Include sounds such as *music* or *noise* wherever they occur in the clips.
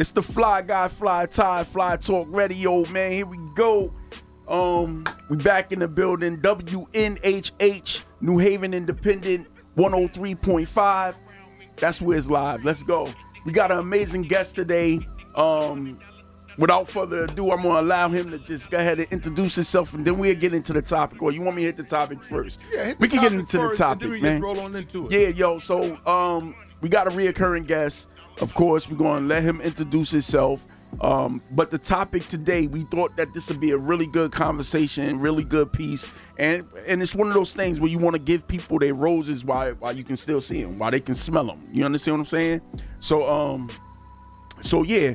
It's the Fly Guy, Fly Tye, Fly Talk Radio, man. Here we go. Um, we back in the building. WNHH, New Haven Independent, 103.5. That's where it's live. Let's go. We got an amazing guest today. Um, without further ado, I'm gonna allow him to just go ahead and introduce himself, and then we'll get into the topic. Or you want me to hit the topic first? Yeah, hit the we can get into the topic, man. Just roll on into. Yeah, yo. So um, we got a reoccurring guest. Of course, we're gonna let him introduce himself. Um, but the topic today, we thought that this would be a really good conversation, really good piece, and and it's one of those things where you want to give people their roses while while you can still see them, while they can smell them. You understand what I'm saying? So um, so yeah,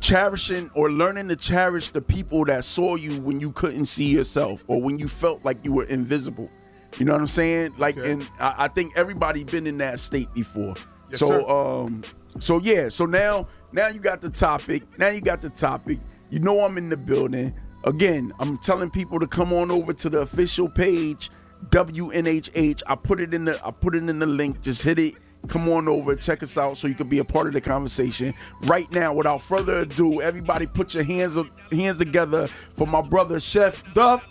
cherishing or learning to cherish the people that saw you when you couldn't see yourself or when you felt like you were invisible. You know what I'm saying? Like, Okay. and I, I think everybody been in that state before. Yes, so sir. um, so yeah, so now now you got the topic. Now you got the topic. You know I'm in the building. Again, I'm telling people to come on over to the official page, WNHH. I put it in the I put it in the link. Just hit it. Come on over, check us out so you can be a part of the conversation. Right now, without further ado, everybody put your hands hands together for my brother Chef Duff.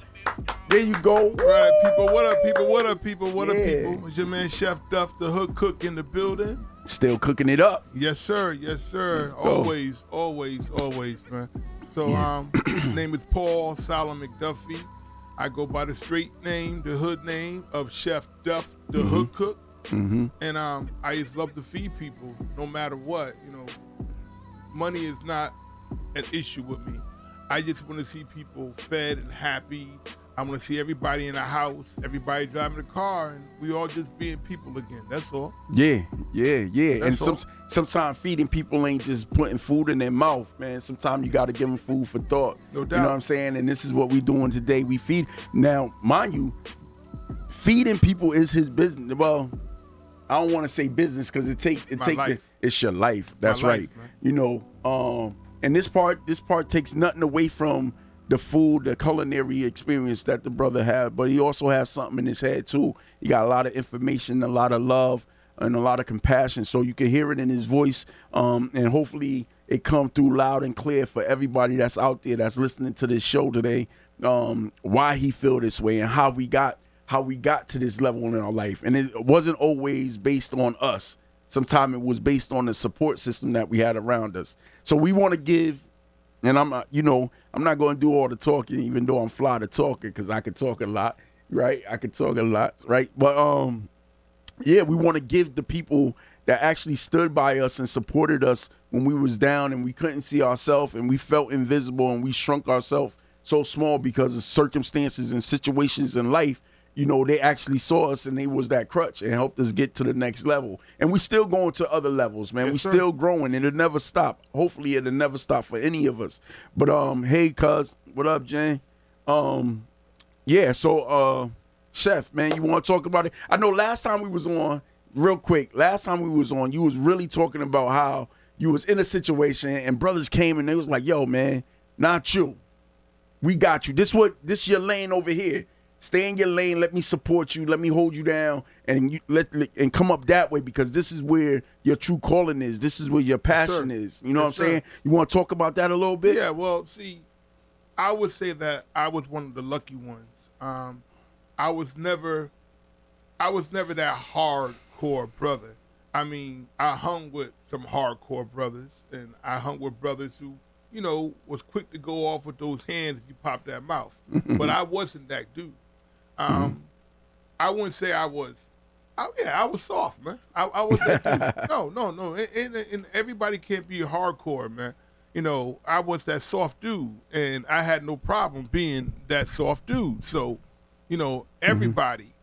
There you go. All right, people. What up, people? What up, people? What Yeah. up, people? It's your man Chef Duff, the hood cook in the building. Still cooking it up. Yes, sir. Yes, sir. Always, always, always, man. So, um, name is Paul Solomon McDuffie. I go by the straight name, the hood name of Chef Duff, the hood cook. Mm-hmm. And um, I just love to feed people, no matter what. You know, money is not an issue with me. I just want to see people fed and happy. I want to see everybody in the house, everybody driving the car, and we all just being people again. That's all. Yeah, yeah, yeah. and some sometimes feeding people ain't just putting food in their mouth, man. Sometimes you got to give them food for thought. No doubt. You know what I'm saying? And this is what we doing today. We feed. Now, mind you, feeding people is his business. Well, I don't want to say business because it take it My take the, it's your life. That's life, right. man. You know, um, and this part this part takes nothing away from the food, the culinary experience that the brother had, but he also has something in his head too. He got a lot of information, a lot of love, and a lot of compassion. So you can hear it in his voice, um, and hopefully it come through loud and clear for everybody that's out there that's listening to this show today. Um, why he feel this way and how we got how we got to this level in our life, and it wasn't always based on us. Sometimes it was based on the support system that we had around us. So we want to give and I'm not, you know, I'm not going to do all the talking, even though I'm fly to talking because I can talk a lot, right? I can talk a lot, right? But um, yeah, we want to give the people that actually stood by us and supported us when we was down and we couldn't see ourselves and we felt invisible and we shrunk ourselves so small because of circumstances and situations in life. You know, they actually saw us and they was that crutch and helped us get to the next level. And we're still going to other levels, man. Yes, we sir. still growing and it'll never stop. Hopefully it'll never stop for any of us. But um, hey cuz, what up, Jane? Um, yeah, so uh Chef, man, you want to talk about it? I know last time we was on, real quick, last time we was on, you was really talking about how you was in a situation and brothers came and they was like, yo, man, not you. We got you. This what this your lane over here. Stay in your lane. Let me support you. Let me hold you down, and you let and come up that way because this is where your true calling is. This is where your passion sir. is. You know Yes, what I'm saying? You want to talk about that a little bit? Yeah, well, see, I would say that I was one of the lucky ones. Um, I was never, I was never that hardcore brother. I mean, I hung with some hardcore brothers, and I hung with brothers who, you know, was quick to go off with those hands if you pop that mouth. *laughs* but I wasn't that dude. Mm-hmm. Um, I wouldn't say I was. I, yeah, I was soft, man. I, I was that dude. *laughs* No, no, no. And, and, and everybody can't be hardcore, man. You know, I was that soft dude, and I had no problem being that soft dude. So, you know, mm-hmm. everybody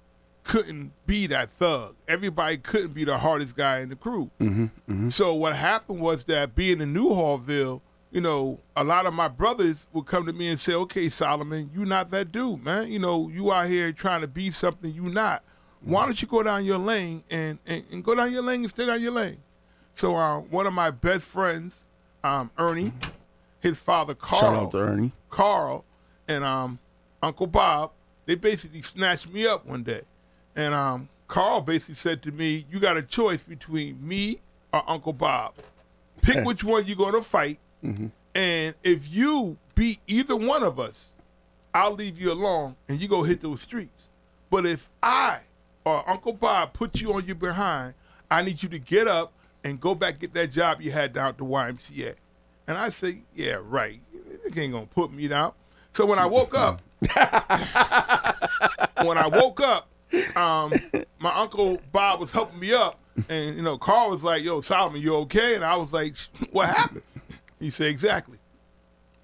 couldn't be that thug. Everybody couldn't be the hardest guy in the crew. Mm-hmm. So what happened was that being in Newhallville, you know, a lot of my brothers would come to me and say, "Okay, Solomon, you're not that dude, man. You know, you out here trying to be something you're not. Why don't you go down your lane and and, and go down your lane and stay down your lane?" So uh, one of my best friends, um, Ernie, his father Carl, Shout out to Ernie. Carl and um, Uncle Bob, they basically snatched me up one day. And um, Carl basically said to me, You got a choice between me or Uncle Bob. Pick which one you're gonna fight, Mm-hmm. and if you beat either one of us, I'll leave you alone and you go hit those streets. But if I or Uncle Bob put you on your behind, I need you to get up and go back get that job you had down at the YMCA. And I say, yeah, right. You ain't gonna put me down. So when I woke up, *laughs* when I woke up, um, my uncle Bob was helping me up, and you know, Carl was like, "Yo, Solomon, you okay?" And I was like, "What happened?" He said, "Exactly,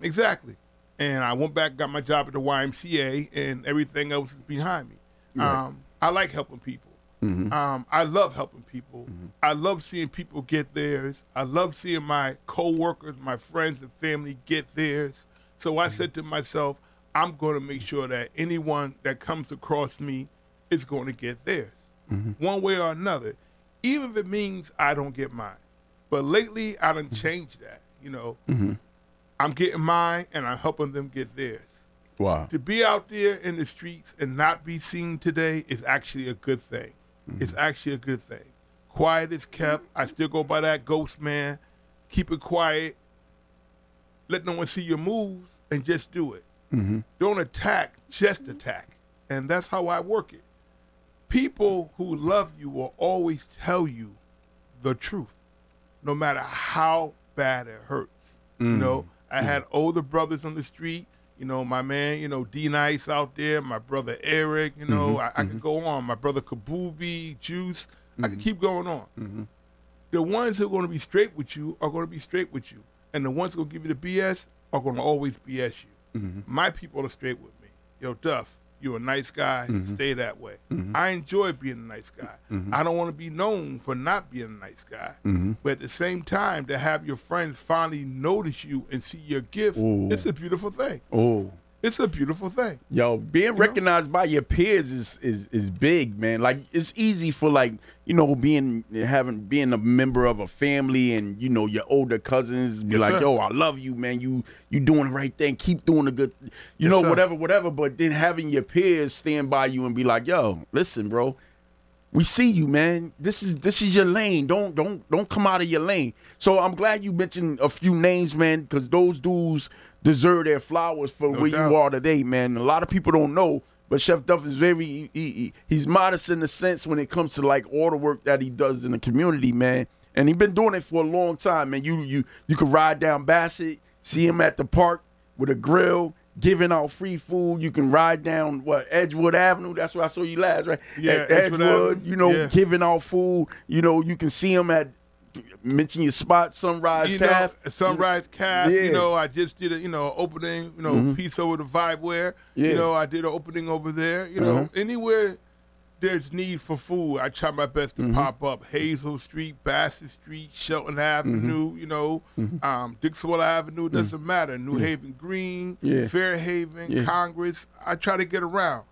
exactly." And I went back, got my job at the YMCA, and everything else is behind me. Um, I like helping people. Mm-hmm. Um, I love helping people. Mm-hmm. I love seeing people get theirs. I love seeing my coworkers, my friends, and family get theirs. So I mm-hmm. said to myself, I'm going to make sure that anyone that comes across me is going to get theirs, one way or another, even if it means I don't get mine. But lately, I done changed that. You know, mm-hmm. I'm getting mine, and I'm helping them get theirs Wow. to be out there in the streets and not be seen today is actually a good thing. Mm-hmm. It's actually a good thing. Quiet is kept. I still go by that ghost man. Keep it quiet. Let no one see your moves and just do it. Mm-hmm. Don't attack, just attack. And that's how I work it. People who love you will always tell you the truth, no matter how bad it hurts. You mm. know, I mm. had older brothers on the street. You know, my man, you know, D Nice out there, my brother Eric, you know, mm-hmm, I, I could mm-hmm. go on. My brother Kabubi, Juice, I could mm-hmm. keep going on. The ones who are going to be straight with you are going to be straight with you. And the ones who are going to give you the BS are going to always BS you. My people are straight with me. Yo, Duff, you're a nice guy. Mm-hmm. Stay that way. Mm-hmm. I enjoy being a nice guy. Mm-hmm. I don't want to be known for not being a nice guy. But at the same time, to have your friends finally notice you and see your gift, Ooh. it's a beautiful thing. Oh. It's a beautiful thing. Yo, being know? recognized by your peers is, is is big, man. Like it's easy for like you know being having being a member of a family and you know your older cousins be Yes, like, sir. yo, I love you, man. You you doing the right thing. Keep doing the good, you Yes, know, sir. whatever, whatever. But then having your peers stand by you and be like, yo, listen, bro, we see you, man. This is this is your lane. Don't don't don't come out of your lane. So I'm glad you mentioned a few names, man, because those dudes deserve their flowers for No where doubt. you are today, man. A lot of people don't know, but Chef Duff is very he, he- he's modest in the sense when it comes to like all the work that he does in the community, man. And he been doing it for a long time, man. You you you could ride down Bassett, see him at the park with a grill. Giving out free food, you can ride down what Edgewood Avenue. That's where I saw you last, right? Yeah, At Edgewood Edgewood, you know, Yeah. giving out food. You know, you can see him at mention your spot, Sunrise you know, Sunrise Café. Yeah. Mm-hmm. You know, I just did a you know opening. You know, piece over the Vibeware. Yeah. You know, I did an opening over there. You know, Uh-huh. anywhere there's need for food, I try my best to Mm-hmm. pop up. Hazel Street, Bassett Street, Shelton Avenue. Mm-hmm. You know, um, Dixwell Avenue. Doesn't matter. New Haven Green, Yeah. Fair Haven. Congress. I try to get around.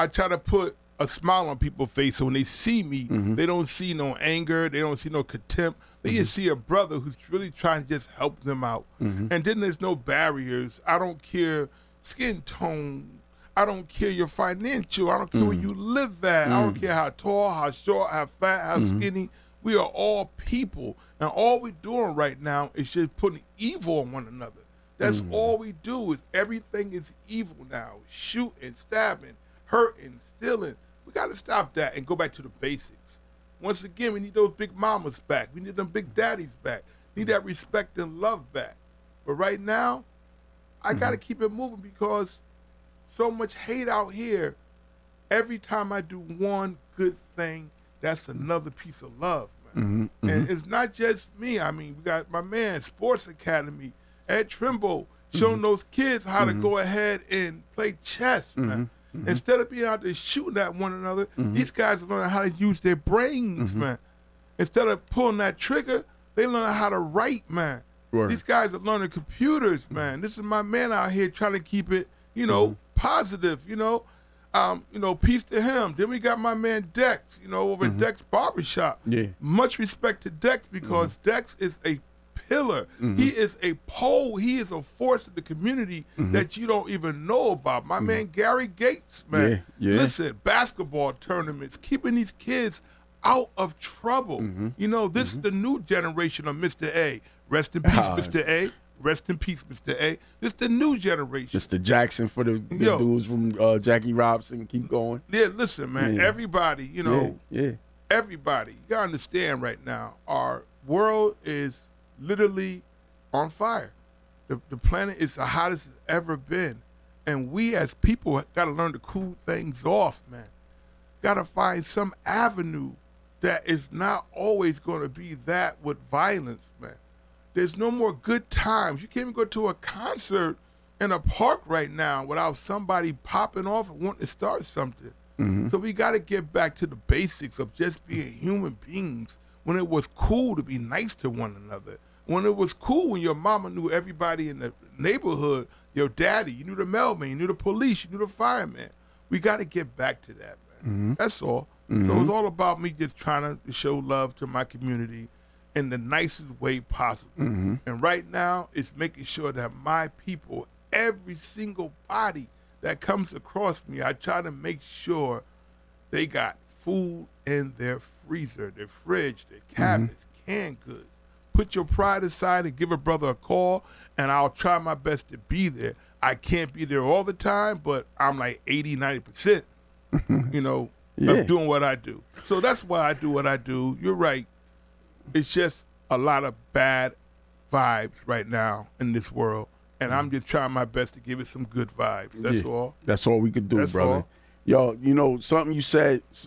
I try to put a smile on people's face so when they see me, Mm-hmm. they don't see no anger, they don't see no contempt. They just see a brother who's really trying to just help them out. Mm-hmm. And then there's no barriers. I don't care skin tone. I don't care your financial. I don't care where Mm. you live at. I don't care how tall, how short, how fat, how Mm-hmm. skinny. We are all people. And all we're doing right now is just putting evil on one another. That's Mm. all we do is everything is evil now. Shooting, stabbing, hurting, stealing. We got to stop that and go back to the basics. Once again, we need those big mamas back. We need them big daddies back. We need that respect and love back. But right now, I got to mm-hmm. keep it moving because so much hate out here. Every time I do one good thing, that's another piece of love, man. Mm-hmm, mm-hmm. And it's not just me. I mean, we got my man, Sports Academy, Ed Trimble, showing those kids how to go ahead and play chess, man. Mm-hmm. Instead of being out there shooting at one another, mm-hmm. these guys are learning how to use their brains, mm-hmm. man. Instead of pulling that trigger, they learn how to write, man. These guys are learning computers, man. This is my man out here trying to keep it, you know, positive, you know. Um, you know, peace to him. Then we got my man Dex, you know, over at Dex Barbershop. Yeah. Much respect to Dex because Dex is a pillar. He mm-hmm. is a pole. He is a force in the community mm-hmm. that you don't even know about. My mm-hmm. man Gary Gates, man. Yeah, yeah. Listen, basketball tournaments, keeping these kids out of trouble. You know, this is the new generation of Mr. *laughs* A. Rest in peace. Mr. A. Rest in peace, Mr. A. This the new generation. Mr. Jackson for the, the Yo. dudes from uh, Jackie Robinson. Keep going. yeah, listen, man. Yeah. Everybody, you know, yeah, yeah. everybody, you gotta understand right now, our world is literally on fire. The, the planet is the hottest it's ever been. And we as people gotta learn to cool things off, man. Gotta find some avenue that is not always gonna be that with violence, man. There's no more good times. You can't even go to a concert in a park right now without somebody popping off and wanting to start something. Mm-hmm. So we got to get back to the basics of just being human beings when it was cool to be nice to one another. When it was cool when your mama knew everybody in the neighborhood, your daddy, you knew the mailman, you knew the police, you knew the fireman. We got to get back to that, man. Mm-hmm. That's all. So mm-hmm. it's all about me just trying to show love to my community in the nicest way possible. Mm-hmm. And right now, it's making sure that my people, every single body that comes across me, I try to make sure they got food in their freezer, their fridge, their cabinets, canned goods. Put your pride aside and give a brother a call, and I'll try my best to be there. I can't be there all the time, but I'm like 80, 90%, *laughs* you know, Yeah. of doing what I do. So that's why I do what I do. You're right. It's just a lot of bad vibes right now in this world. And I'm just trying my best to give it some good vibes. That's Yeah. all. That's all we could do, That's brother. all. Yo, you know something you said, s-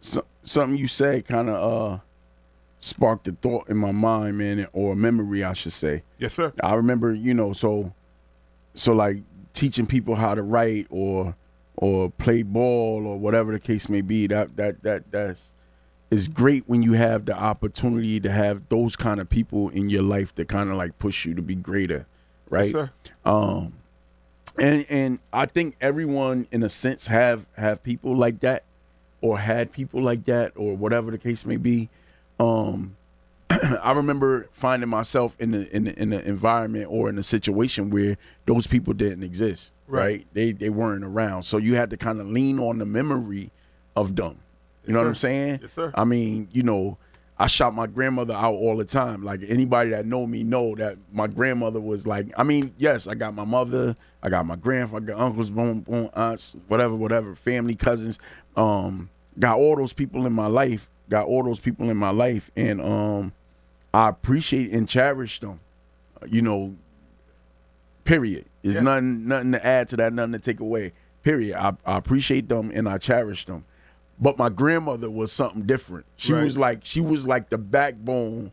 s- something you said, kind of uh sparked a thought in my mind, man, or a memory, I should say. Yes, sir. I remember, you know, so so like teaching people how to write or or play ball or whatever the case may be. That that that that's is great when you have the opportunity to have those kind of people in your life that kind of like push you to be greater, right? Yes, sir. um and and i think everyone in a sense have have people like that or had people like that or whatever the case may be um *clears throat* i remember finding myself in the in the, in the environment or in a situation where those people didn't exist right, Right. they they weren't around so you had to kind of lean on the memory of them you know what i'm saying Yes, sir. i mean you know I shot my grandmother out all the time. Like anybody that know me know that my grandmother was like. I mean, yes, I got my mother, I got my grandfather, I got uncles, boom, boom, aunts, whatever, whatever, family, cousins. Um, got all those people in my life. Got all those people in my life, and um, I appreciate and cherish them. You know, period. There's Yeah. nothing, nothing to add to that, nothing to take away. Period. I, I appreciate them and I cherish them. But my grandmother was something different. She Right. was like she was like the backbone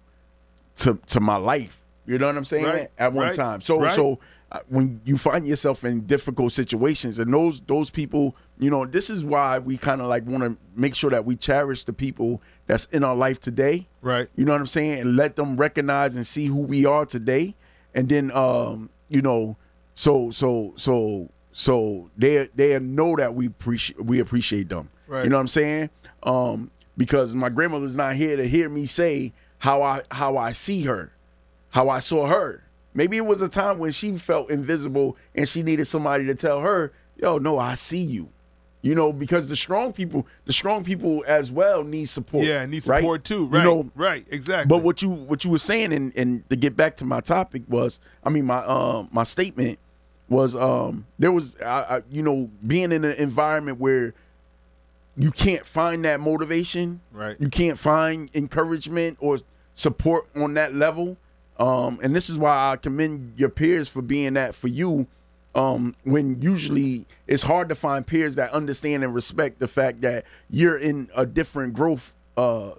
to to my life. You know what I'm saying? Right, At one right, time. So so when you find yourself in difficult situations and those those people, you know, this is why we kind of like want to make sure that we cherish the people that's in our life today. Right. You know what I'm saying? And let them recognize and see who we are today. And then um, you know, so so so so they they know that we appreciate we appreciate them. Right. You know what I'm saying? Um, because my grandmother's not here to hear me say how I how I see her, how I saw her. Maybe it was a time when she felt invisible and she needed somebody to tell her, "Yo, no, I see you." You know, because the strong people, the strong people as well need support. Yeah, need right? support too. You Right. know, right. Exactly. but what you what you were saying and and to get back to my topic was, I mean my um my statement was um there was I, I you know being in an environment where you can't find that motivation, Right. You can't find encouragement or support on that level. Um, and this is why I commend your peers for being that for you. Um, when usually it's hard to find peers that understand and respect the fact that you're in a different growth, uh,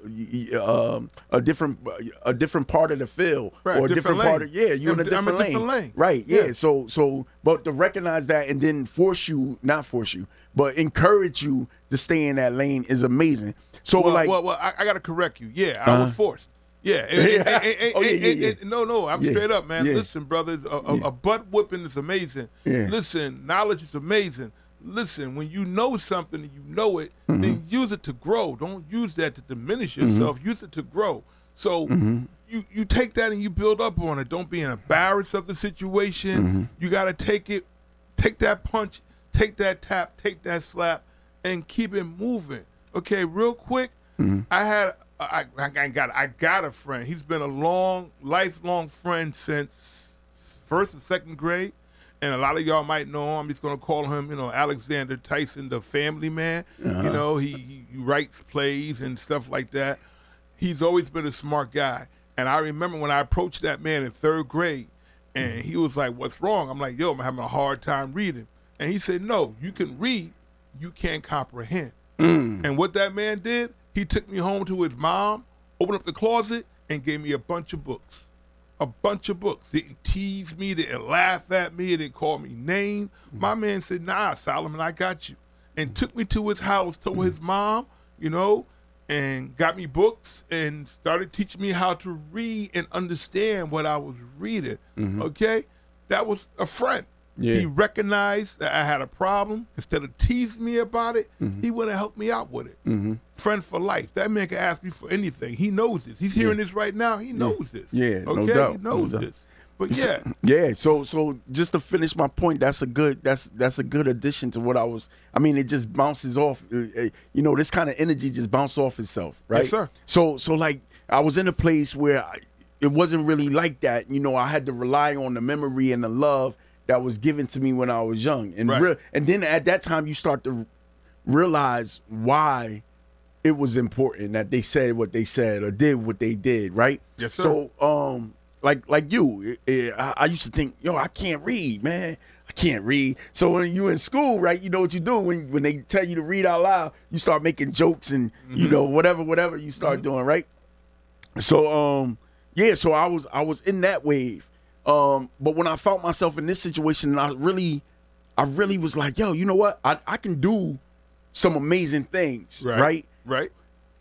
um, a different a different part of the field Right, or a different different, part of yeah, you're in a I'm- I'm different, a lane. different lane. right? Yeah. Yeah. So so, but to recognize that and then force you, not force you, but encourage you to stay in that lane is amazing. So well, like, well, well, I, I got to correct you. Yeah, I was Uh-huh. forced. Yeah. No, no, I'm Yeah. straight up, man. Yeah. Listen, brothers, a, a, Yeah. a butt whipping is amazing. Yeah. Listen, knowledge is amazing. Listen, when you know something and you know it, Mm-hmm. then use it to grow. Don't use that to diminish yourself. Use it to grow. So Mm-hmm. you you take that and you build up on it. Don't be embarrassed of the situation. Mm-hmm. You got to take it, take that punch, take that tap, take that slap, and keep it moving. Okay, real quick. Mm-hmm. I had I, I, I got I got a friend. He's been a long, lifelong friend since first and second grade. And a lot of y'all might know him. I'm just gonna call him, you know, Alexander Tyson, the family man. Uh-huh. You know, he, he writes plays and stuff like that. He's always been a smart guy. And I remember when I approached that man in third grade, and he was like, "What's wrong?" I'm like, "Yo, I'm having a hard time reading." And he said, "No, you can read, you can't comprehend." And what that man did, he took me home to his mom, opened up the closet, and gave me a bunch of books. A bunch of books. Didn't tease me, didn't laugh at me, didn't call me name. My man said, Nah, Solomon, I got you. And took me to his house, told his mom, you know, and got me books and started teaching me how to read and understand what I was reading. Mm-hmm. Okay? That was a friend. Yeah. He recognized that I had a problem. Instead of teasing me about it, Mm-hmm. he went and helped me out with it. Friend for life. That man can ask me for anything. He knows this. He's hearing this right now. He knows this. Yeah, no Okay? doubt, He no knows doubt. this. But yeah. Yeah, so so just to finish my point, that's a good that's that's a good addition to what I was. I mean, it just bounces off. uh, uh, You know, this kind of energy just bounce off itself, right? sir. So so like I was in a place where I, it wasn't really like that. You know, I had to rely on the memory and the love that was given to me when I was young, and Right. real, and then at that time you start to realize why it was important that they said what they said or did what they did, right? Yes, sir. So, um, like like you, eh, eh, I, I used to think, yo, I can't read, man. I can't read. So when you in school, right, you know what you do when when they tell you to read out loud, you start making jokes and you know whatever whatever you start doing, right? So um yeah, so I was I was in that wave. Um but when I found myself in this situation and I really I really was like, yo, you know what? I I can do some amazing things, Right. right? Right.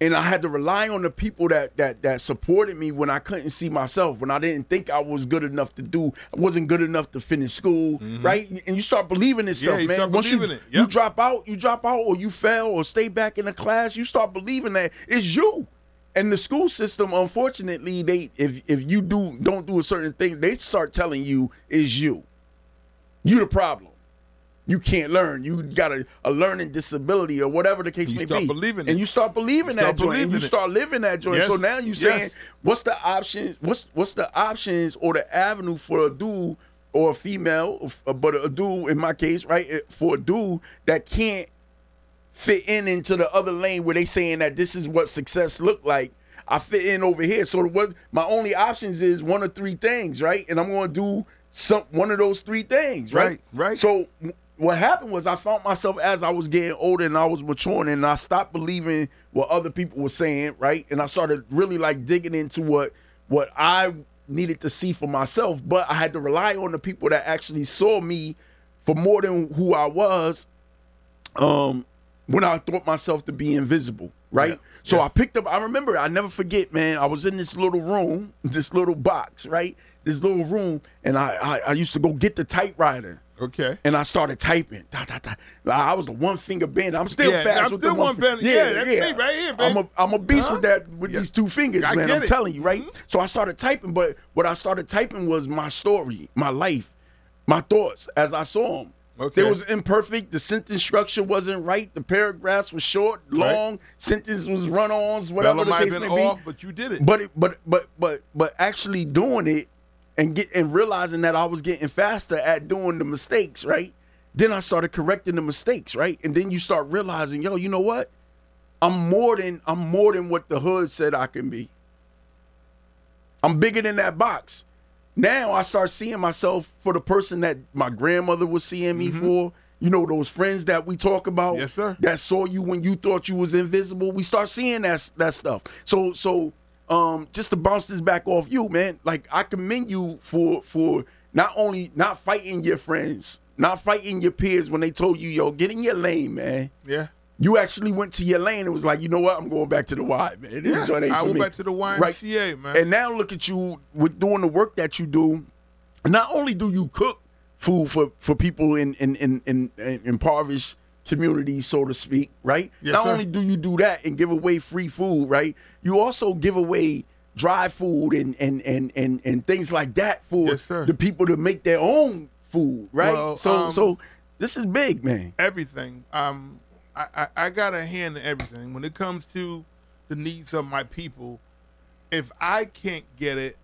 and I had to rely on the people that that that supported me when I couldn't see myself, when I didn't think I was good enough to do, I wasn't good enough to finish school, right? And you start believing in Mm-hmm. Yeah, stuff, man. start Once you, it. you drop out, you drop out, or you fail, or stay back in the class, you start believing that it's you. And the school system, unfortunately, they if if you do don't do a certain thing, they start telling you is you. You the problem. You can't learn. You got a, a learning disability or whatever the case You may start be. believing and it. you start believing You start that joint, and you start living that joint. So now you Yes. saying, what's the options? What's what's the options or the avenue for a dude or a female, uh, but a dude in my case, right? eh, For a dude that can't fit in into the other lane where they saying that this is what success look like. I fit in over here. So what my only options is one of three things, right? And I'm going to do some one of those three things, right? Right, right. So w- what happened was I found myself as I was getting older and I was maturing and I stopped believing what other people were saying, right? And I started really like digging into what what I needed to see for myself, but I had to rely on the people that actually saw me for more than who I was um when I thought myself to be invisible, right? Yeah. So Yes. I picked up, I remember, I never forget, man. I was in this little room, this little box, right? This little room, and I I, I used to go get the typewriter. Okay. And I started typing. Da, da, da. I was the one finger band. I'm still Yeah, fast I'm with still the one one finger. band. Yeah, that's me right here, I'm a baby. I'm a beast Huh? with that with Yeah. these two fingers, I man. I'm it. telling you, right? Mhm. So I started typing, but what I started typing was my story, my life, my thoughts as I saw them. Okay. They was imperfect. The sentence structure wasn't right. The paragraphs were short, Right. long. Sentence was run-ons, whatever Bella the might case have may been be. but you did it. But it, but but but but actually doing it and get and realizing that I was getting faster at doing the mistakes, right? Then I started correcting the mistakes, right? And then you start realizing, yo, you know what? I'm more than I'm more than what the hood said I can be. I'm bigger than that box. Now I start seeing myself for the person that my grandmother was seeing me for. You know those friends that we talk about Yes, sir. that saw you when you thought you was invisible. We start seeing that that stuff. So so um just to bounce this back off you, man. Like I commend you for for not only not fighting your friends, not fighting your peers when they told you, yo, get in your lane, man. yeah. You actually went to your lane and was like, you know what? I'm going back to the Y, man. This Yeah. I went me. back to the YMCA, man. And now look at you with doing the work that you do. Not only do you cook food for, for people in in, in, in, in impoverished communities, so to speak, right? Yes, Not sir. only do you do that and give away free food, right? You also give away dry food and and and and, and things like that for Yes, the people to make their own food, right? Well, so um, so this is big, man. everything. Um, I, I, I got a hand in everything. When it comes to the needs of my people. If I can't get it,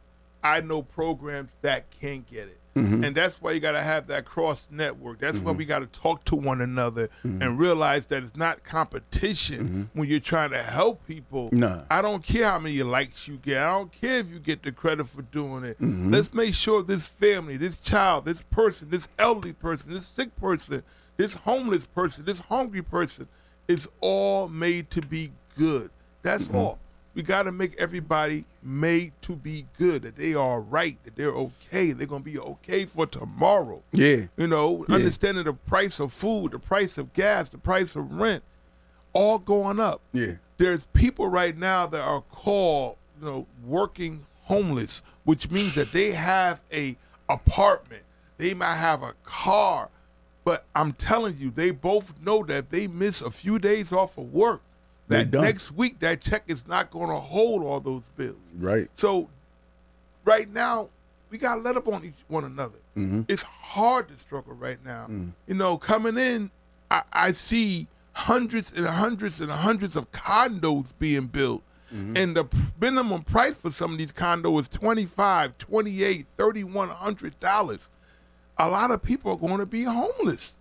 I know programs that can get it. Mm-hmm. And that's why you got to have that cross network. That's why Mhm. we got to talk to one another Mhm. and realize that it's not competition when you're trying to help people. I don't care how many likes you get. I don't care if you get the credit for doing it. Mhm. Let's make sure this family, this child, this person, this elderly person, this sick person, this homeless person, this hungry person is all made to be good. That's Mm-hmm. all. We got to make everybody made to be good, that they are right, that they're okay, they're going to be okay for tomorrow. Yeah. You know, Yeah. understanding the price of food, the price of gas, the price of rent, all going up Yeah. there's people right now that are called, you know, working homeless, which means that they have a apartment, they might have a car, but I'm telling you, they both know that if they miss a few days off of work, They're that done. next week that check is not going to hold all those bills. Right. So right now, we got to let up on each one another. Mm-hmm. It's hard to struggle right now. Mm. You know, coming in, I, I see hundreds and hundreds and hundreds of condos being built. Mm-hmm. And the minimum price for some of these condos is 25 28 3100 dollars. A lot of people are going to be homeless.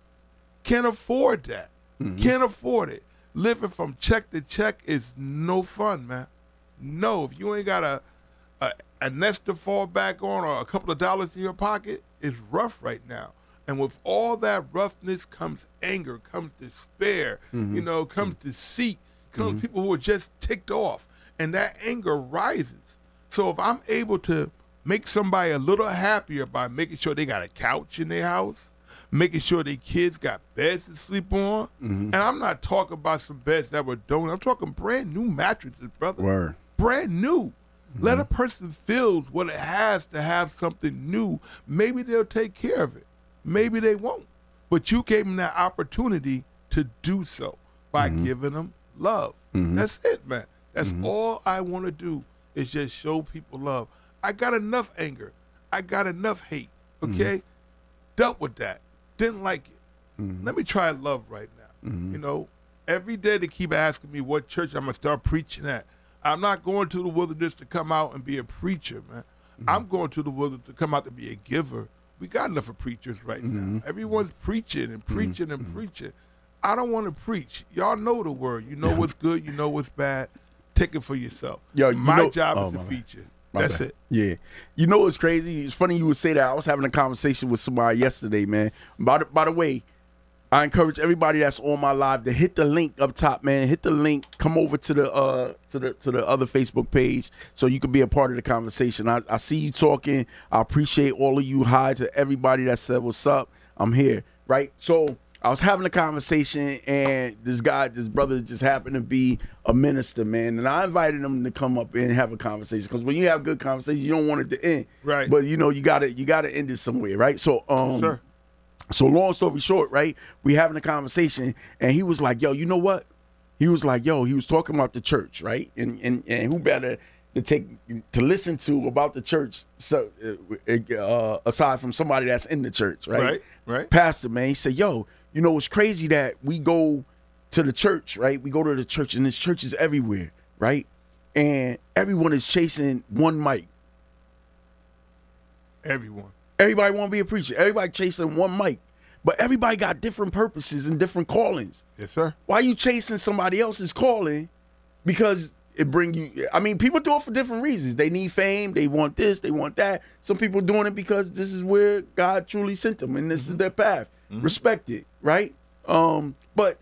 Can't afford that. Mm-hmm. Can't afford it. Living from check to check is no fun, man. No, if you ain't got a, a a nest to fall back on or a couple of dollars in your pocket, it's rough right now. And with all that roughness comes anger, comes despair, mm-hmm. you know, comes mm-hmm. deceit, comes mm-hmm. people who are just ticked off, and that anger rises. So if I'm able to make somebody a little happier by making sure they got a couch in their house, making sure their kids got beds to sleep on, mm-hmm. and I'm not talking about some beds that were donated. I'm talking brand new mattresses, brother Word. brand new. Let mm-hmm. a person feel what it has to have something new. Maybe they'll take care of it. Maybe they won't. But you gave them that opportunity to do so by mm-hmm. giving them love. That's it, man. That's all I want to do is just show people love. I got enough anger. I got enough hate. Mm-hmm. Okay? Dealt with that. Didn't like it. Mm-hmm. Let me try love right now. Mm-hmm. You know, every day they keep asking me what church I'm gonna start preaching at. I'm not going to the wilderness to come out and be a preacher, man. I'm going to the wilderness to come out to be a giver. We got enough of preachers right now. Everyone's preaching and preaching and preaching. I don't want to preach. Y'all know the word. You know what's good. You know what's bad. Take it for yourself. Yo, you my know- job oh, is to feature. My That's bad. it. Yeah. You know what's crazy? It's funny you would say that. I was having a conversation with somebody yesterday, man. By the, by the way, I encourage everybody that's on my live to hit the link up top, man. Hit the link. Come over to the uh to the to the other Facebook page so you can be a part of the conversation. I, I see you talking. I appreciate all of you. Hi to everybody that said what's up. I'm here. Right. So I was having a conversation and this guy, this brother just happened to be a minister, man. And I invited him to come up and have a conversation. Because when you have good conversation, you don't want it to end. Right. But you know, you gotta you gotta end it somewhere, right? So um Sure. so long story short, right? We having a conversation, and he was like, "Yo, you know what?" He was like, "Yo," he was talking about the church, right? And and and who better to take to listen to about the church, so uh, uh, aside from somebody that's in the church, right? Right, right. Pastor man, he said, "Yo, you know it's crazy that we go to the church, right? We go to the church, and this church is everywhere, right? And everyone is chasing one mic. Everyone. Everybody want to be a preacher. Everybody chasing one mic, but everybody got different purposes and different callings. Yes, sir. Why you chasing somebody else's calling? Because it bring you. I mean, people do it for different reasons. They need fame. They want this. They want that. Some people doing it because this is where God truly sent them, and this is their path. Respect it, right? Um, but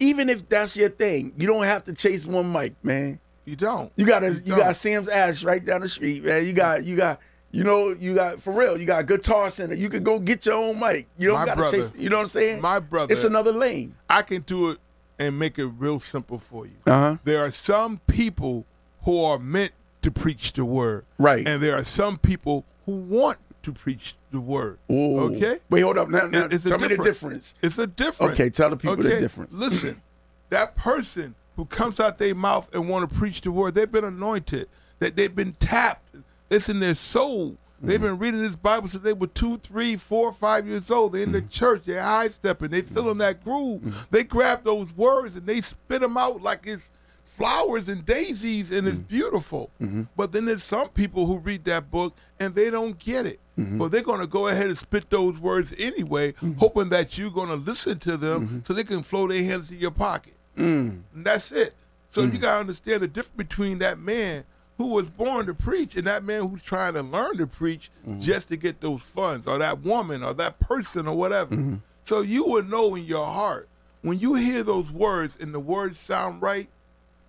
even if that's your thing, you don't have to chase one mic, man. You don't. You got a you don't. got Sam's Ash right down the street, man. You got you got you know you got for real. You got Guitar Center. You could go get your own mic. You don't got to chase. You know what I'm saying? My brother. It's another lane. I can do it and make it real simple for you. Uh huh. There are some people who are meant to preach the word. Right. And there are some people who want to preach the word. Ooh. Okay? Wait, hold up. Now, now It- it's a tell me the difference. difference. It's a difference. Okay, tell the people the difference. Listen, that person who comes out their mouth and want to preach the word, they've been anointed. That they've been tapped. It's in their soul. They've Mm-hmm. been reading this Bible since they were two, three, four, five years old. They're in Mm-hmm. the mm. church. They're high stepping. They feeling that groove. Mm. They grab those words and they spit them out like it's flowers and daisies and it's mm. beautiful. Mm-hmm. But then there's some people who read that book and they don't get it. Mm-hmm. But they're going to go ahead and spit those words anyway, mm-hmm. hoping that you're going to listen to them so they can flow their hands in your pocket. And that's it. So you got to understand the difference between that man who was born to preach and that man who's trying to learn to preach mm-hmm. just to get those funds, or that woman, or that person, or whatever. Mm-hmm. So you will know in your heart when you hear those words and the words sound right,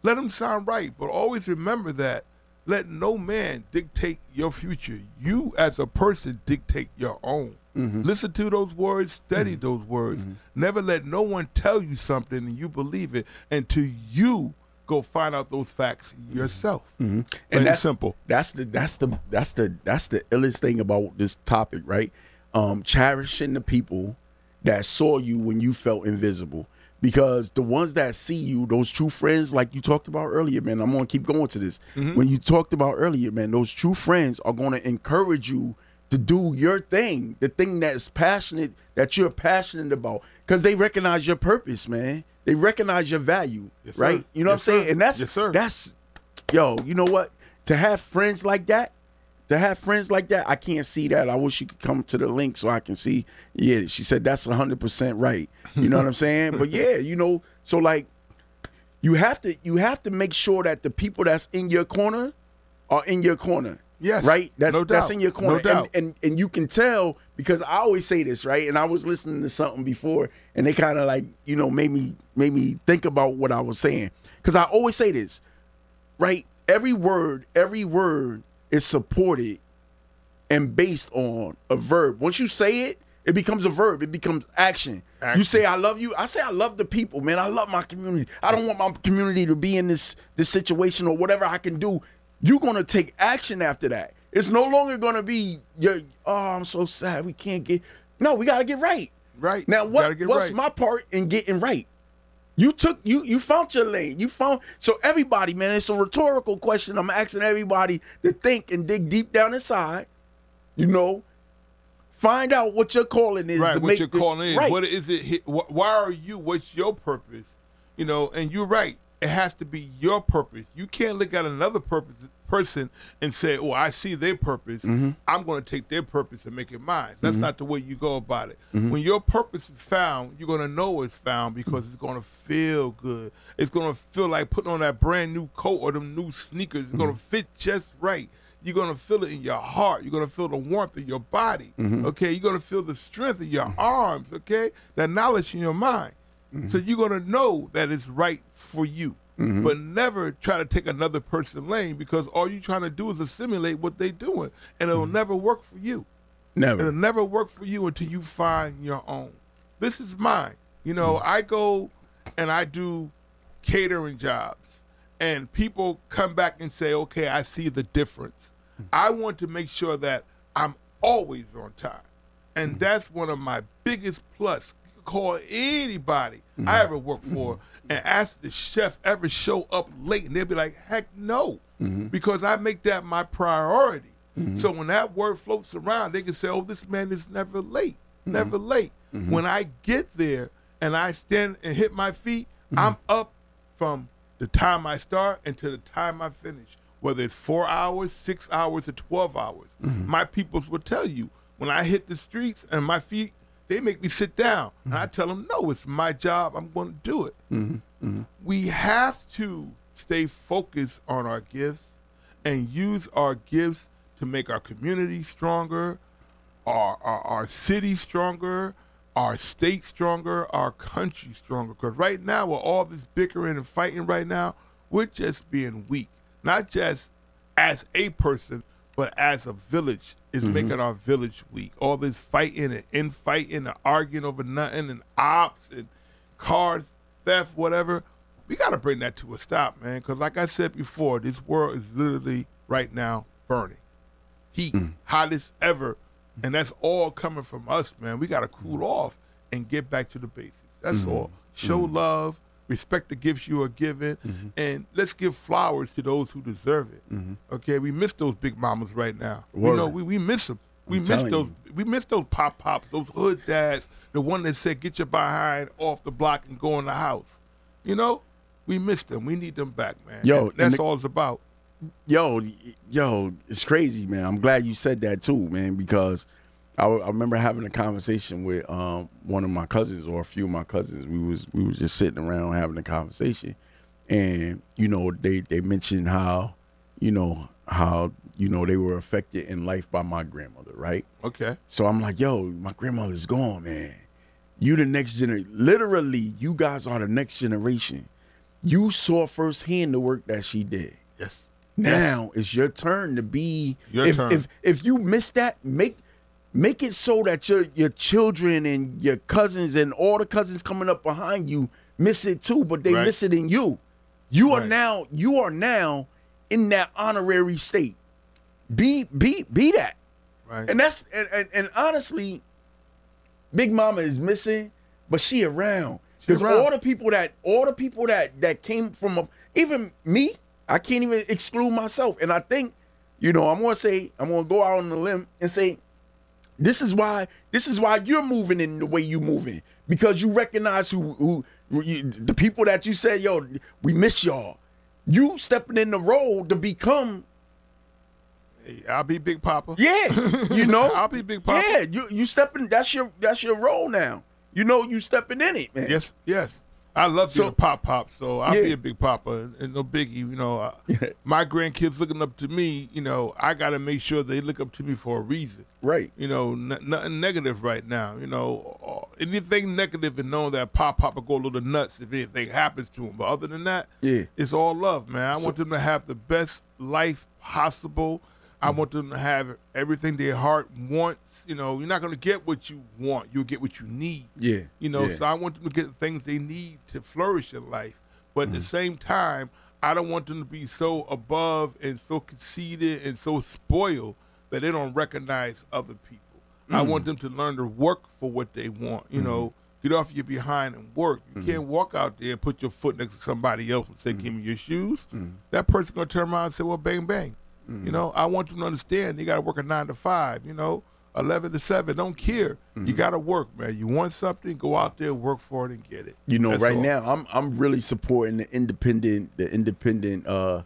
let them sound right. But always remember that let no man dictate your future. You, as a person, dictate your own. Mm-hmm. Listen to those words, study those words. Never let no one tell you something and you believe it until you go find out those facts yourself. and and that's simple. That's the that's the that's the that's the illest thing about this topic, right? Um, cherishing the people that saw you when you felt invisible. Because the ones that see you, those true friends, like you talked about earlier, man, I'm gonna keep going to this. When you talked about earlier, man, those true friends are gonna encourage you to do your thing, the thing that's passionate, that you're passionate about, because they recognize your purpose, man. They recognize your value, Yes, sir. right? You know Yes, what I'm saying? sir. And that's Yes, sir. that's yo, you know what? To have friends like that, to have friends like that, I can't see that. I wish you could come to the link so I can see. Yeah, she said that's hundred percent right. You know what I'm saying? But *laughs* yeah, you know, so like you have to you have to make sure that the people that's in your corner are in your corner. Yes, Right? That's no that's in your corner. No doubt. And, and and you can tell because I always say this, right? And I was listening to something before and they kind of like, you know, made me made me think about what I was saying. Cause I always say this, right? Every word, every word is supported and based on a verb. Once you say it, it becomes a verb. It becomes action. You say I love you. I say I love the people, man. I love my community. I don't want my community to be in this this situation or whatever I can do. You're gonna take action after that. It's no longer gonna be your oh, I'm so sad we can't get no, we gotta get right. Right. Now what what's right. my part in getting right? You took you you found your lane. You found so everybody, man. It's a rhetorical question. I'm asking everybody to think and dig deep down inside. You know, find out what your calling is. right what you're calling is. Right. what is it why are you what's your purpose you know and you're right it has to be your purpose. You can't look at another purpose person and say oh i see their purpose. Mm-hmm. i'm going to take their purpose and make it mine. That's mm-hmm. not the way you go about it. Mm-hmm. When your purpose is found you're going to know it's found because it's going to feel good. It's going to feel like putting on that brand new coat or them new sneakers. It's going to mm-hmm. fit just right. You're gonna feel it in your heart. You're gonna feel the warmth in your body. Okay, you're gonna feel the strength in your arms. Okay, that knowledge in your mind. So you're gonna know that it's right for you. Mm-hmm. But never try to take another person's lane because all you're trying to do is assimilate what they're doing, and it'll mm-hmm. never work for you. Never. It'll Never. never work for you until you find your own. This is mine. You know, mm-hmm. I go and I do catering jobs, and people come back and say, okay, I see the difference. I want to make sure that I'm always on time. And that's one of my biggest plus. Call anybody I mm-hmm. ever worked for and ask the chef ever show up late, and they'd be like, heck no, mm-hmm. because I make that my priority. Mm-hmm. So when that word floats around, they can say, "Oh, this man is never late, never late." When I get there and I stand and hit my feet, I'm up from the time I start until the time I finish. Whether it's four hours, six hours, or twelve hours, my peoples will tell you when I hit the streets and my feet, they make me sit down, and I mm-hmm. tell them, "No, it's my job. I'm going to do it." Mm-hmm. Mm-hmm. we have to stay focused on our gifts and use our gifts to make our community stronger, our, our, our city stronger, our state stronger, our country stronger. Because right now, with all this bickering and fighting right now, we're just being weak. Not just as a person, but as a village is mm-hmm. making our village weak. All this fighting and infighting and arguing over nothing and ops and car theft, whatever. We got to bring that to a stop, man. Because like I said before, this world is literally right now burning. Heat, mm. hottest ever. Mm. And that's all coming from us, man. We got to cool mm. off and get back to the basics. That's mm-hmm. all. Show mm-hmm. love, respect the gifts you are given, mm-hmm. and let's give flowers to those who deserve it. Mm-hmm. Okay, we miss those big mamas right now. You know, we, we miss them. We I'm miss those. you. We miss those pop pops, those hood dads. The one that said, "Get your behind off the block and go in the house." You know, we miss them. We need them back, man. Yo, And that's and the- all it's about. yo, yo, it's crazy, man. I'm glad you said that too, man, because I, I remember having a conversation with um, one of my cousins or a few of my cousins. We was we was just sitting around having a conversation, and you know they they mentioned how, you know how you know they were affected in life by my grandmother, right? Okay. So I'm like, yo, my grandmother's gone, man. You the next generation. Literally, you guys are the next generation. You saw firsthand the work that she did. Yes. Now it's your turn to be. Your if, turn. if if you miss that, make make it so that your your children and your cousins and all the cousins coming up behind you miss it too, but they Right. miss it in you. You are now you are now in that honorary state. Be be be that. Right. And that's and, and, and honestly, Big Mama is missing, but she around. Because all the people that all the people that that came from a, even me, I can't even exclude myself. And I think, you know, I'm gonna say, I'm gonna go out on the limb and say, this is why this is why you're moving in the way you're moving. Because you recognize who who, you, the people that you say yo, we miss y'all. You stepping in the role to become Hey, I'll be Big Papa. yeah, *laughs* you know. I'll be Big Papa. Yeah, you you stepping. That's your that's your role now. You know, you stepping in it, man. Yes, yes. I love being So- a pop pop, so I'll Yeah. be a big papa and, and no biggie. You know, *laughs* my grandkids looking up to me. You know, I got to make sure they look up to me for a reason. Right. You know, n- nothing negative right now. You know, uh, anything negative and knowing that pop pop will go a little nuts if anything happens to him. But other than that, Yeah. it's all love, man. I want them to have the best life possible. I want them to have everything their heart wants. You know, you're not going to get what you want. You'll get what you need. Yeah. You know, yeah. so I want them to get the things they need to flourish in life. But Mm-hmm. at the same time, I don't want them to be so above and so conceited and so spoiled that they don't recognize other people. I Mm. want them to learn to work for what they want. You know, Mm-hmm. get off your behind and work. You can't walk out there and put your foot next to somebody else and say, Mm-hmm. "Give me your shoes." That person's gonna turn around and say, "Well, bang bang." Mm-hmm. You know, I want them to understand they got to work a nine to five. You know, eleven to seven. Don't care. Mm-hmm. You got to work, man. You want something, go out there, work for it, and get it. You know, That's right all. now I'm I'm really supporting the independent the independent uh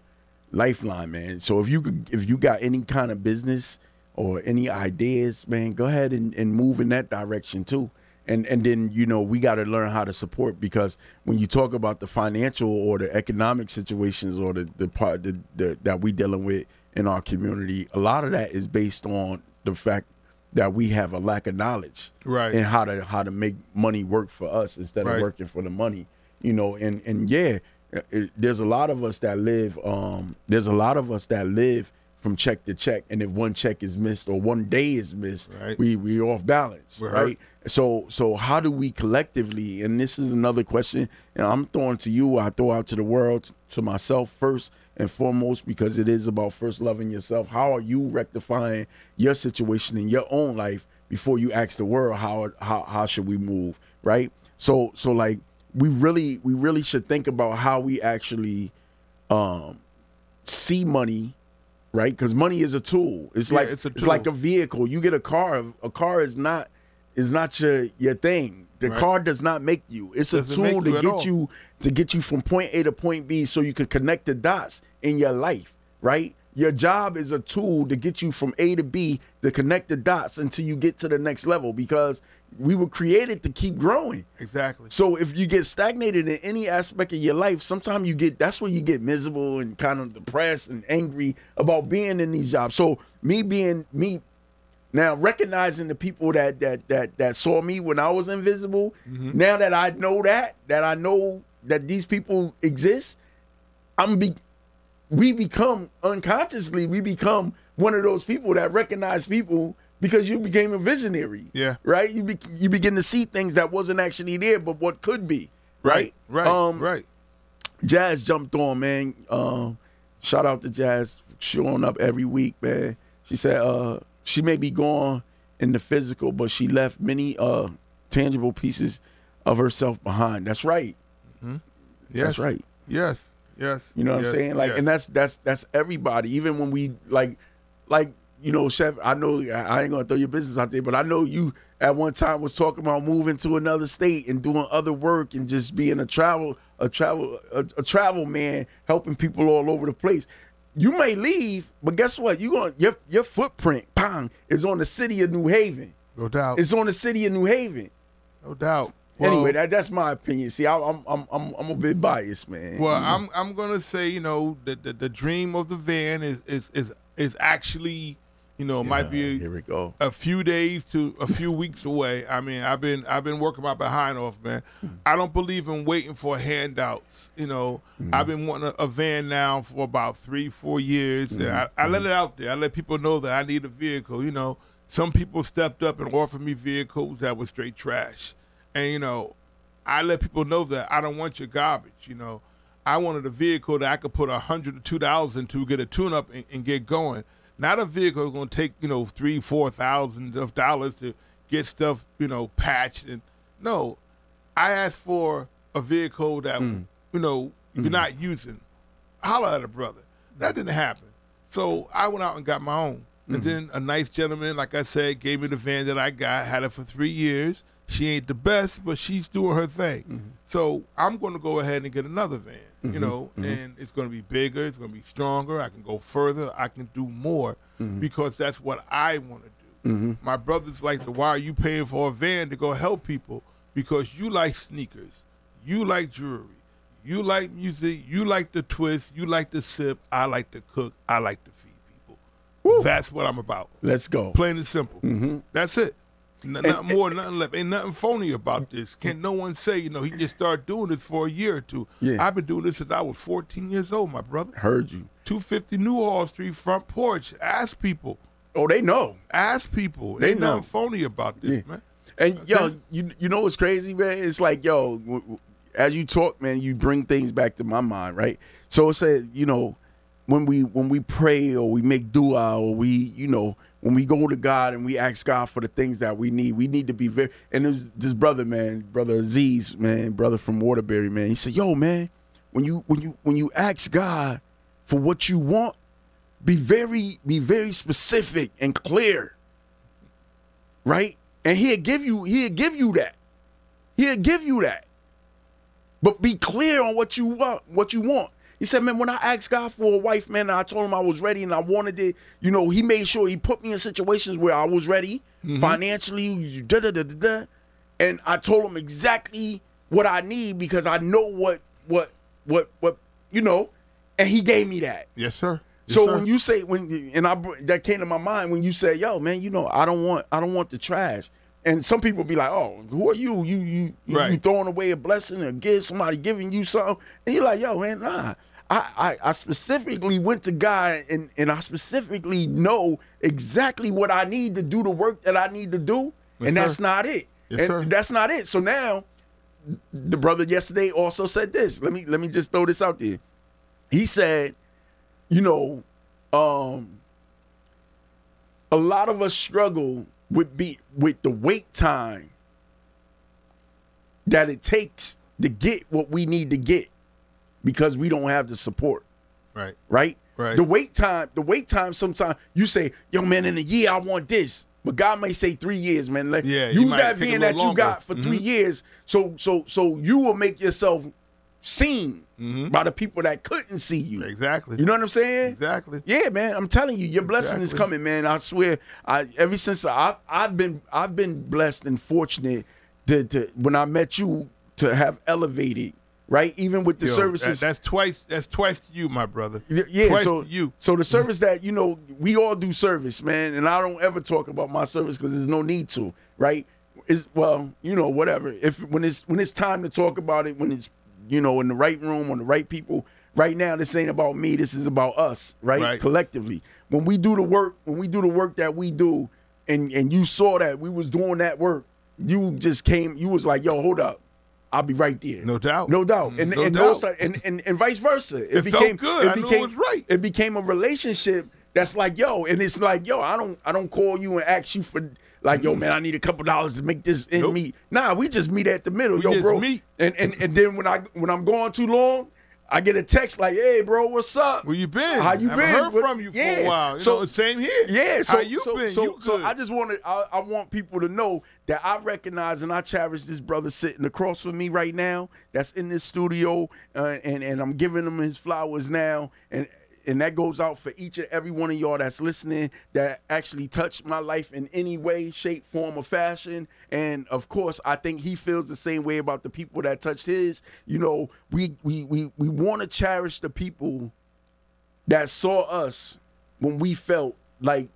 lifeline, man. So if you could if you got any kind of business or any ideas, man, go ahead and, and move in that direction too. And and then, you know, we gotta learn how to support because when you talk about the financial or the economic situations or the, the part the, the, that we dealing with in our community, a lot of that is based on the fact that we have a lack of knowledge Right. and how to how to make money work for us instead Right. of working for the money you know and and yeah it, there's a lot of us that live um there's a lot of us that live from check to check and if one check is missed or one day is missed Right. we we off balance We're right so so how do we collectively and this is another question and i'm throwing to you i throw out to the world to myself first and foremost because it is about first loving yourself. How are you rectifying your situation in your own life before you ask the world how how how should we move right? So so like we really we really should think about how we actually um see money right? Because money is a tool. It's Yeah, like it's a it's like a vehicle. You get a car a car is not is not your your thing the Right. car does not make you it's a Doesn't tool to get all. you to get you from point a to point b so you can connect the dots in your life right your job is a tool to get you from a to b to connect the dots until you get to the next level because we were created to keep growing Exactly. so if you get stagnated in any aspect of your life, sometimes you get that's where you get miserable and kind of depressed and angry about being in these jobs. So me being me now recognizing the people that that that that saw me when I was invisible, now that I know that, that I know that these people exist, I'm be we become unconsciously, we become one of those people that recognize people because you became a visionary Yeah. right? You be, you begin to see things that wasn't actually there, but what could be, right? Right. Um, right. Jazz jumped on, man. Um, shout out to Jazz showing up every week, man. She said uh, she may be gone in the physical, but she left many uh, tangible pieces of herself behind. That's right. Yes. That's right. Yes. Yes. You know what yes, I'm saying? Like, yes. and that's that's that's everybody. Even when we like, like you know, chef. I know I ain't gonna throw your business out there, but I know you at one time was talking about moving to another state and doing other work and just being a travel, a travel, a, a travel man, helping people all over the place. You may leave, but guess what? You going your your footprint, pang, is on the city of New Haven. No doubt. It's on the city of New Haven. no doubt. anyway, that, that's my opinion. See, I, I'm I'm I'm I'm a bit biased, man. Well, know? I'm I'm gonna say, you know, the the, the dream of the van is is is is actually, you know, might be here we go. a few days to a few weeks away. I mean, I've been I've been working my behind off, man. Hmm. I don't believe in waiting for handouts. You know, hmm. I've been wanting a, a van now for about three, four years. And I, I let it out there. I let people know that I need a vehicle. You know, some people stepped up and offered me vehicles that were straight trash, and you know, I let people know that I don't want your garbage. You know, I wanted a vehicle that I could put a hundred or two dollars into, get a tune up, and, and get going. Not a vehicle that's going to take you know three, four thousand of dollars to get stuff you know patched. And no, I asked for a vehicle that hmm. you know you're hmm. not using. Holla at a brother. That didn't happen. So I went out and got my own. And hmm. then a nice gentleman, like I said, gave me the van that I got. Had it for three years. She ain't the best, but she's doing her thing. So I'm going to go ahead and get another van, you mm-hmm. know, mm-hmm. and it's going to be bigger. It's going to be stronger. I can go further. I can do more mm-hmm. because that's what I want to do. My brother's like, the, why are you paying for a van to go help people? Because you like sneakers, you like jewelry, you like music, you like the twist, you like the sip. I like to cook. I like to feed people. That's what I'm about. Let's go. Plain and simple. That's it. N- nothing more, nothing left. Ain't nothing phony about this. Can't no one say, you know, he just started doing this for a year or two. Yeah. I've been doing this since I was 14 years old, my brother. Heard you. 250 Newhall Street front porch. Ask people. Oh, they know. Ask people. They Ain't nothing know. phony about this, Yeah. man. And yo, you you know what's crazy, man? It's like yo, w- w- as you talk, man, you bring things back to my mind, right? So it said, you know, when we when we pray or we make dua or we, you know, when we go to God and we ask God for the things that we need, we need to be very. And there's this brother, man, brother Aziz, man, brother from Waterbury, man. He said, yo, man, when you when you when you ask God for what you want, be very be very specific and clear right? And he'll give you he'll give you that. He'll give you that. But be clear on what you want, what you want. He said, man, when I asked God for a wife, man, I told him I was ready and I wanted it. You know, he made sure he put me in situations where I was ready mm-hmm. financially, da da da da da. And I told him exactly what I need because I know what what what what you know, and he gave me that. Yes, sir. Yes, So sir. when you say when and I that came to my mind when you say, "Yo, man, you know, I don't want I don't want the trash." And some people be like, "Oh, who are you? You you you, you throwing away a blessing or gift? Somebody giving you something?" And you're like, "Yo, man, nah." I, I, I specifically went to God and, and I specifically know exactly what I need to do the work that I need to do, Yes, and sir. that's not it. Yes, and sir. that's not it. So now, the brother yesterday also said this. Let me let me just throw this out there. He said, you know, um, a lot of us struggle with be with the wait time that it takes to get what we need to get because we don't have the support, right. right? Right. The wait time, the wait time sometimes you say, yo man, in a year I want this. But God may say three years, man. Like Yeah, use that van that you got for Mhm. three years. So so so you will make yourself seen mm-hmm. by the people that couldn't see you. Exactly. You know what I'm saying? Exactly. Yeah, man. I'm telling you, your blessing is coming, man. I swear. I ever since I I've been I've been blessed and fortunate to, to when I met you to have elevated, right? Even with the Yo, services. that- that's twice. That's twice to you, my brother. Yeah, twice so to you. So the mm-hmm. service that you know, we all do service, man, and I don't ever talk about my service because there's no need to, right? Is well, you know, whatever. If when it's when it's time to talk about it, when it's you know in the right room on the right people. Right now, this ain't about me. This is about us, right? Right. Collectively, when we do the work, when we do the work that we do, and and you saw that we was doing that work, you just came. You was like, "Yo, hold up, I'll be right there." No doubt. No doubt. And No and, doubt. those and, and and vice versa. It, It felt became good. It I knew it was right. It became a relationship that's like, yo, and it's like, yo, I don't I don't call you and ask you for like, yo, man, I need a couple dollars to make this end Nope. meet. Nah, we just meet at the middle, We yo, just bro. meet. And and and then when I when I'm going too long, I get a text like, "Hey, bro, what's up? Where you been? How you Haven't been? Heard What- from you for a while. You So- know, same here. Yeah, so How you so, been? So, you so. I just want to, I, I want people to know that I recognize and I cherish this brother sitting across from me right now. That's in this studio, uh, and and I'm giving him his flowers now, and and that goes out for each and every one of y'all that's listening that actually touched my life in any way, shape, form, or fashion. And of course, I think he feels the same way about the people that touched his. You know, we we we we want to cherish the people that saw us when we felt like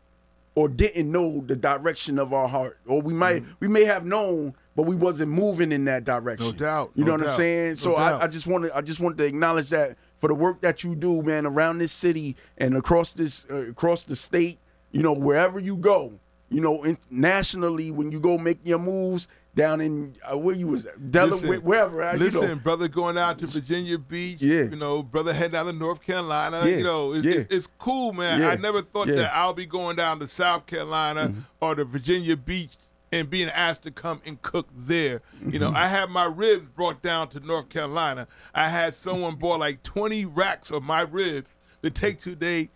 or didn't know the direction of our heart or we might we may have known but we wasn't moving in that direction Mm-hmm. No doubt, you no know what i'm saying no so. I, I just want to i just want to acknowledge that for the work that you do man around this city and across this uh, across the state you know wherever you go you know nationally, when you go make your moves down in uh, where you was at, Delaware Listen, wherever uh, Listen, you know brother, going out to Virginia Beach. Yeah. You know, brother heading out to North Carolina. Yeah, You know, it's, yeah. it's, it's cool, man. Yeah, I never thought. Mm-hmm. that I'll be going down to South Carolina or to Virginia Beach and being asked to come and cook there. You Mm-hmm. know, I had my ribs brought down to North Carolina. I had someone bought like 20 racks of my ribs to take to they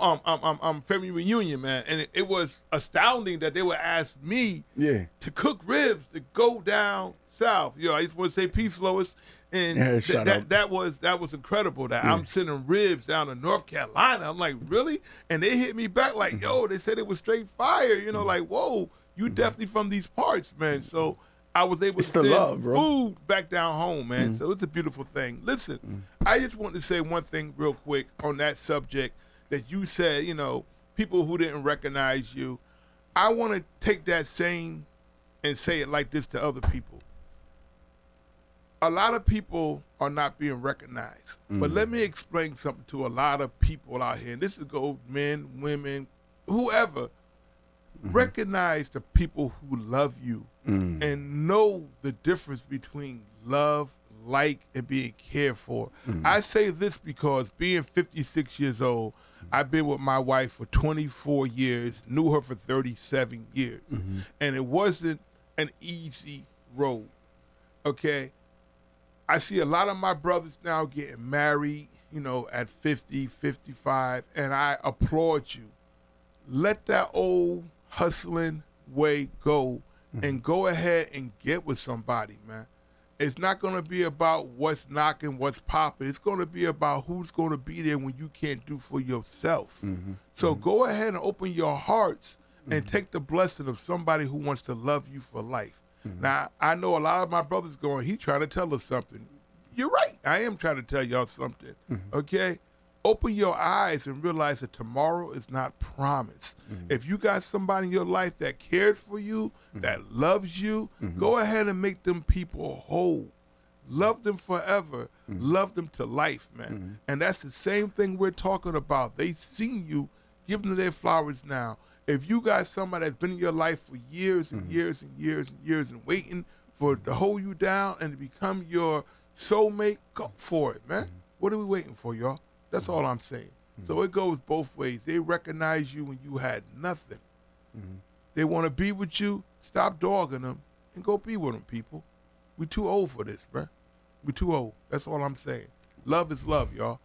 um, um, um, um, family reunion, man. And it, it was astounding that they would ask me yeah to cook ribs to go down south. You know, I just want to say peace, Lois. And Yeah, th- that up. that was that was incredible. That I'm sending ribs down to North Carolina. I'm like, really? And they hit me back like, yo, they said it was straight fire. You know, like, whoa, you mm-hmm. definitely from these parts, man. So I was able It's to send love, food back down home, man. Mm-hmm. So it's a beautiful thing. Listen, mm-hmm. I just want to say one thing real quick on that subject that you said, you know, people who didn't recognize you. I want to take that same and say it like this to other people. A lot of people are not being recognized. But let me explain something to a lot of people out here. And this is go men, women, whoever. Mm-hmm. Recognize the people who love you mm. and know the difference between love, like, and being cared for. Mm. I say this because being 56 years old, I've been with my wife for 24 years, knew her for 37 years, mm-hmm. and it wasn't an easy road. Okay. I see a lot of my brothers now getting married, you know, at 50, 55, and I applaud you. Let that old hustling way go mm-hmm. and go ahead and get with somebody, man. It's not going to be about what's knocking, what's popping. It's going to be about who's going to be there when you can't do for yourself. Mm-hmm. So mm-hmm. go ahead and open your hearts and take the blessing of somebody who wants to love you for life. Now, I know a lot of my brothers going, he's trying to tell us something. You're right. I am trying to tell y'all something. Okay? Open your eyes and realize that tomorrow is not promised. Mm-hmm. If you got somebody in your life that cared for you, mm-hmm. that loves you, mm-hmm. go ahead and make them people whole. Love them forever. Love them to life, man. And that's the same thing we're talking about. They seen you, give them their flowers now. If you got somebody that's been in your life for years and years and years and years and waiting for to hold you down and to become your soulmate, go for it, man. What are we waiting for, y'all? That's all I'm saying. So it goes both ways. They recognize you when you had nothing. They want to be with you. Stop dogging them and go be with them, people. We too old for this, bruh. We too old. That's all I'm saying. Love is love, y'all.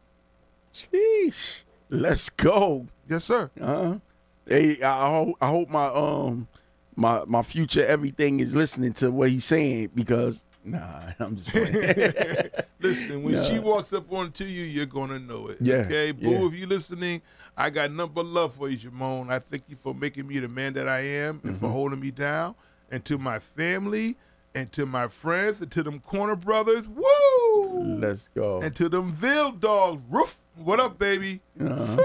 Sheesh. let's go Yes, sir. Uh-huh. Hey, I hope I hope my um my my future everything is listening to what he's saying because nah, *laughs* I'm just playing. *laughs* Listen, when Yeah. she walks up onto you, you're gonna know it. Yeah, Okay, boo. yeah. If you listening, I got nothing but love for you, Jamone. I thank you for making me the man that I am and Mm-hmm. for holding me down. And to my family, and to my friends, and to them corner brothers, woo! let's go. And to them Ville dogs, roof. What up, baby? Uh-huh.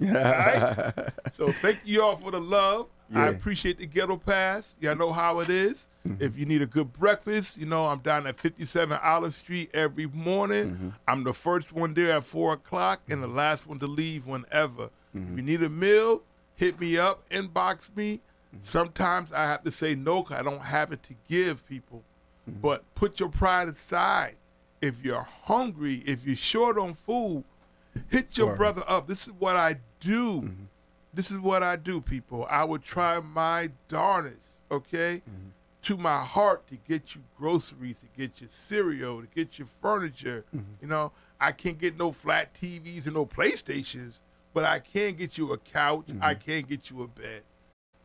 So- *laughs* So thank you all for the love. I appreciate the ghetto pass. Y'all know how it is. Mm-hmm. If you need a good breakfast, you know I'm down at 57 Olive Street every morning. Mm-hmm. I'm the first one there at four o'clock and the mm-hmm. last one to leave whenever. If you need a meal, hit me up, inbox me. Sometimes I have to say no 'cause I don't have it to give people. But put your pride aside. If you're hungry, if you're short on food, hit your Word. brother up. This is what I do. Mm-hmm. This is what I do, people. I would try my darnest, okay? Mm-hmm. to my heart to get you groceries, to get you cereal, to get you furniture. Mm-hmm. You know, I can't get no flat TVs and no PlayStations, but I can get you a couch. I can get you a bed.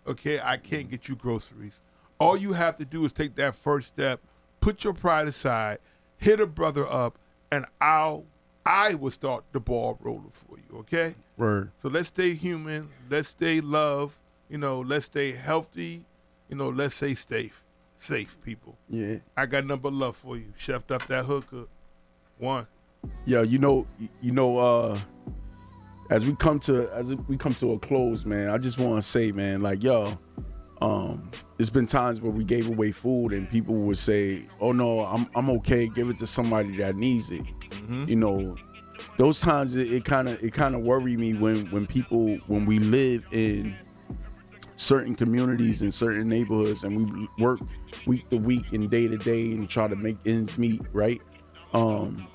Okay, I can't get you groceries. All you have to do is take that first step, put your pride aside, hit a brother up, and I'll I will start the ball rolling for you. Okay. Word. So let's stay human. Let's stay love. You know, let's stay healthy. You know, let's stay safe. Safe people. Yeah. I got number love for you. Chefed up that hooker. One. Yeah, you know, you know, uh, as we come to as we come to a close, man, I just want to say, man, like, yo, um, it's been times where we gave away food and people would say, "Oh no, I'm I'm okay. Give it to somebody that needs it." You know, those times it kind of it kind of worry me when when people when we live in certain communities and certain neighborhoods and we work week to week and day to day and try to make ends meet, right? Um,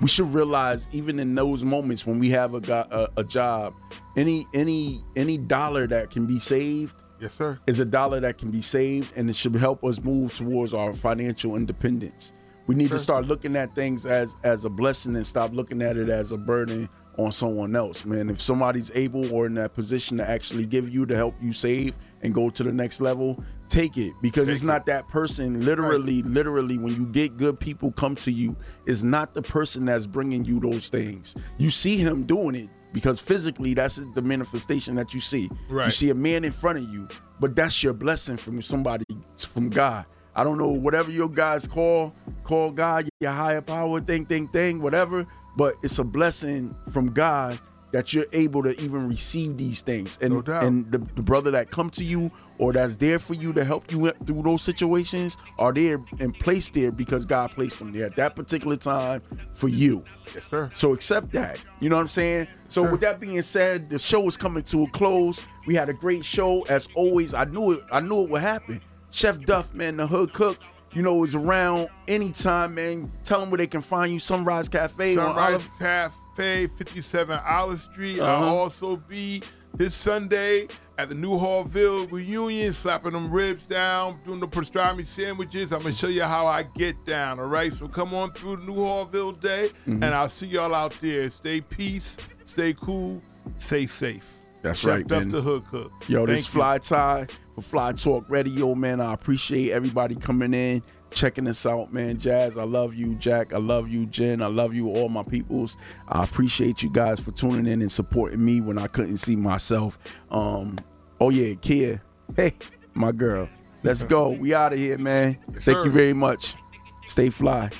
we should realize even in those moments when we have a, go- a, a job, any any any dollar that can be saved Yes, sir. is a dollar that can be saved and it should help us move towards our financial independence. We need Sure. to start looking at things as as a blessing and stop looking at it as a burden on someone else, man. If somebody's able or in that position to actually give you to help you save and go to the next level, take it because it's Take not that person literally literally when you get good people come to you, it's not the person that's bringing you those things. You see him doing it because physically that's the manifestation that you see. You see a man in front of you, but that's your blessing from somebody from God. I don't know whatever your guys call call God, your higher power, thing, thing, thing, whatever. But it's a blessing from God that you're able to even receive these things, and No and the, the brother that come to you or that's there for you to help you through those situations are there and placed there because God placed them there at that particular time for you. Yes, sir. So accept that. You know what I'm saying? So Sure. with that being said, the show is coming to a close. We had a great show as always. I knew it. I knew it would happen. Chef Duff, man, the hood cook, you know, is around anytime, man. Tell them where they can find you. Sunrise Cafe Sunrise. Cafe, 57 Olive Street. Uh-huh. I'll also be this Sunday at the Newhallville reunion, slapping them ribs down, doing the pastrami sandwiches. I'm gonna show you how I get down. All right, so come on through the Newhallville day, Mm-hmm. and I'll see y'all out there. Stay peace, stay cool, stay safe. That's Chef right, Duff man. the Hood Cook. Yo, this you. Fly Tye for Fly Talk Radio, man. I appreciate everybody coming in, checking us out, man. Jazz, I love you. Jack, I love you. Jen, I love you. All my peoples. I appreciate you guys for tuning in and supporting me when I couldn't see myself. Um, oh yeah, Kia. Hey, my girl. Let's go. We out of here, man. Yes, Thank sir. you very much. Stay fly.